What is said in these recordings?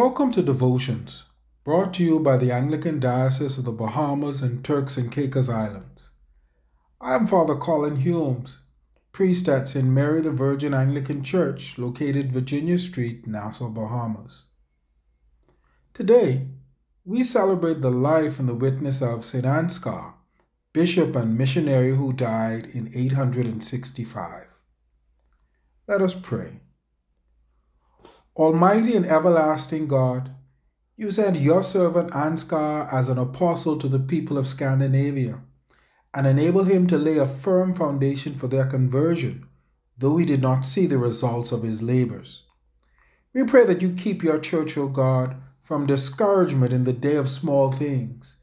Welcome to Devotions, brought to you by the Anglican Diocese of the Bahamas and Turks and Caicos Islands. I am Father Colin Humes, priest at St. Mary the Virgin Anglican Church, located Virginia Street, Nassau, Bahamas. Today, we celebrate the life and the witness of St. Ansgar, bishop and missionary who died in 865. Let us pray. Almighty and everlasting God, you sent your servant Ansgar as an apostle to the people of Scandinavia and enabled him to lay a firm foundation for their conversion, though he did not see the results of his labors. We pray that you keep your church, O God, from discouragement in the day of small things,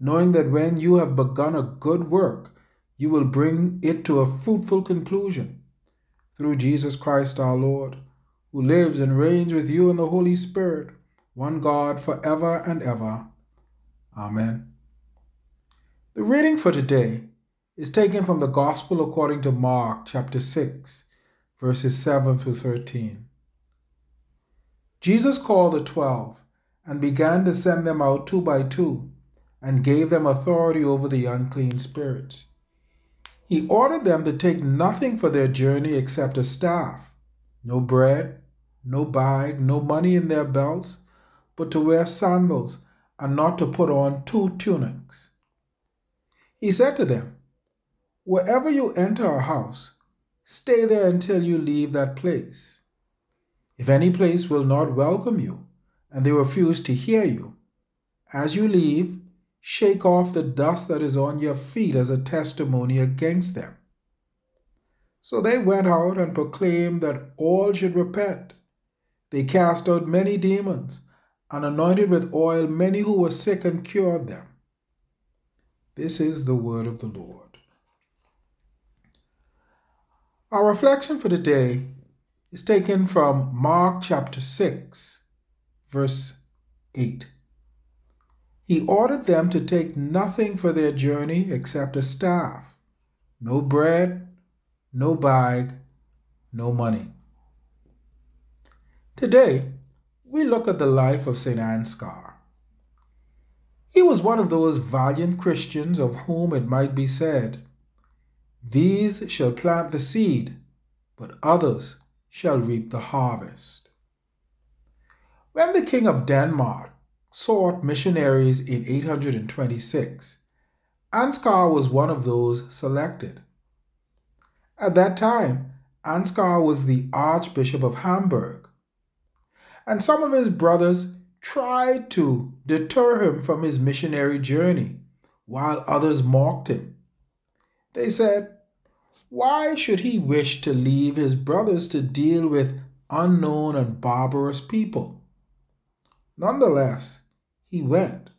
knowing that when you have begun a good work, you will bring it to a fruitful conclusion. Through Jesus Christ our Lord who lives and reigns with you in the Holy Spirit, one God, forever and ever. Amen. The reading for today is taken from the Gospel according to Mark chapter 6, verses 7 through 13. Jesus called the twelve and began to send them out two by two and gave them authority over the unclean spirits. He ordered them to take nothing for their journey except a staff, no bread, no bag, no money in their belts, but to wear sandals and not to put on two tunics. He said to them, Wherever you enter a house, stay there until you leave that place. If any place will not welcome you, and they refuse to hear you, as you leave, shake off the dust that is on your feet as a testimony against them. So they went out and proclaimed that all should repent. They cast out many demons and anointed with oil many who were sick and cured them. This is the word of the Lord. Our reflection for the day is taken from Mark chapter 6, verse 8. He ordered them to take nothing for their journey except a staff, no bread, no bag, no money. Today, we look at the life of St. Ansgar. He was one of those valiant Christians of whom it might be said, These shall plant the seed, but others shall reap the harvest. When the King of Denmark sought missionaries in 826, Ansgar was one of those selected. At that time, Ansgar was the Archbishop of Hamburg and some of his brothers tried to deter him from his missionary journey, while others mocked him. They said, Why should he wish to leave his brothers to deal with unknown and barbarous people? Nonetheless, he went.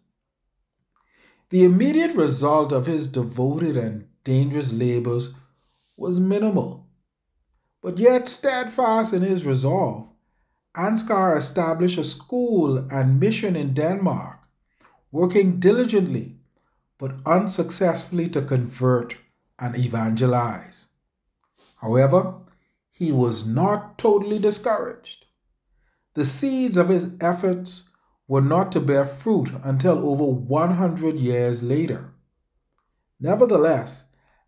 The immediate result of his devoted and dangerous labors was minimal, but yet steadfast in his resolve, Ansgar established a school and mission in Denmark, working diligently but unsuccessfully to convert and evangelize. However, he was not totally discouraged. The seeds of his efforts were not to bear fruit until over 100 years later. Nevertheless,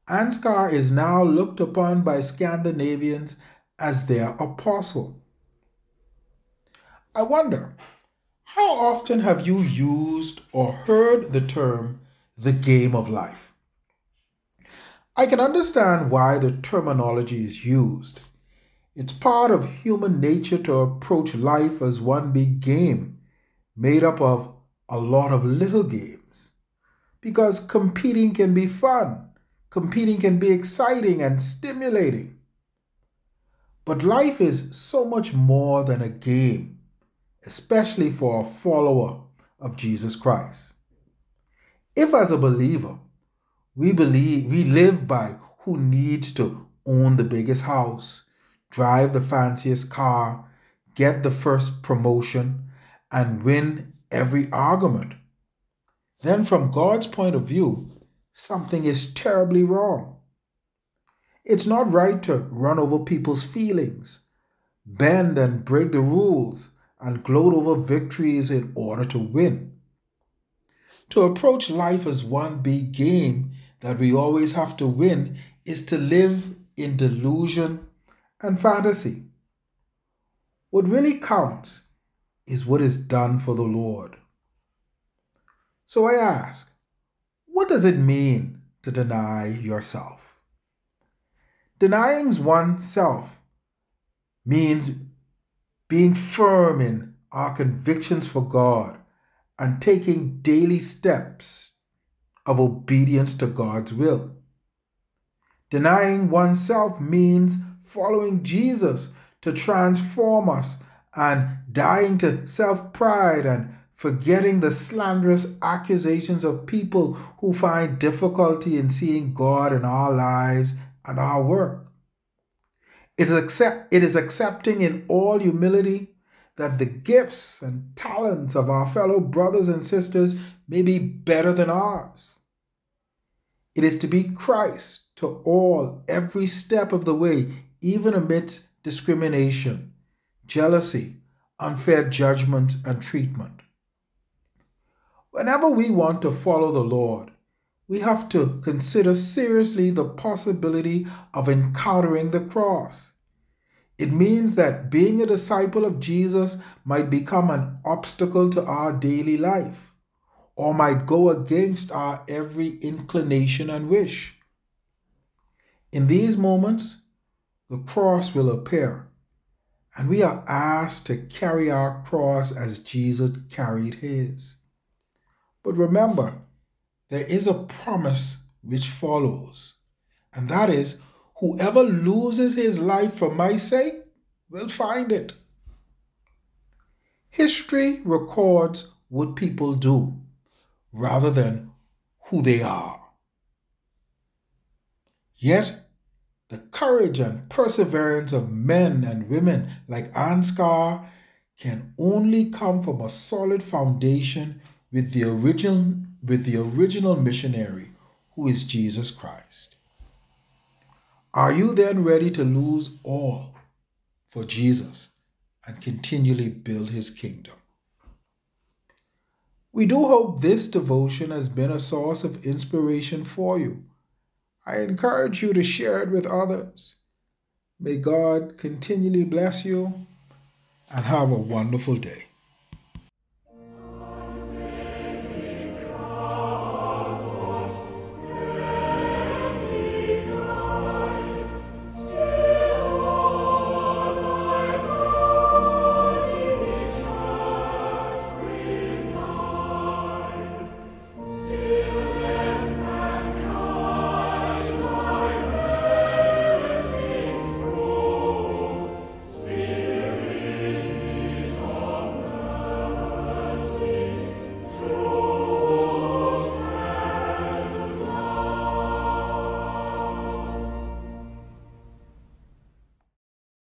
Ansgar is now looked upon by Scandinavians as their apostle. I wonder, how often have you used or heard the term the game of life? I can understand why the terminology is used. It's part of human nature to approach life as one big game made up of a lot of little games. Because competing can be fun, competing can be exciting and stimulating. But life is so much more than a game especially for a follower of Jesus Christ. If as a believer, we believe we live by who needs to own the biggest house, drive the fanciest car, get the first promotion, and win every argument, then from God's point of view, something is terribly wrong. It's not right to run over people's feelings, bend and break the rules, and gloat over victories in order to win. To approach life as one big game that we always have to win is to live in delusion and fantasy. What really counts is what is done for the Lord. So I ask, what does it mean to deny yourself? Denying oneself means being firm in our convictions for God and taking daily steps of obedience to God's will. Denying oneself means following Jesus to transform us and dying to self pride and forgetting the slanderous accusations of people who find difficulty in seeing God in our lives and our work. It is, accept, it is accepting in all humility that the gifts and talents of our fellow brothers and sisters may be better than ours. It is to be Christ to all every step of the way, even amidst discrimination, jealousy, unfair judgment, and treatment. Whenever we want to follow the Lord, we have to consider seriously the possibility of encountering the cross. It means that being a disciple of Jesus might become an obstacle to our daily life or might go against our every inclination and wish. In these moments, the cross will appear, and we are asked to carry our cross as Jesus carried his. But remember, there is a promise which follows, and that is Whoever loses his life for my sake will find it. History records what people do rather than who they are. Yet, the courage and perseverance of men and women like Ansgar can only come from a solid foundation with the original with the original missionary who is Jesus Christ. Are you then ready to lose all for Jesus and continually build his kingdom? We do hope this devotion has been a source of inspiration for you. I encourage you to share it with others. May God continually bless you and have a wonderful day.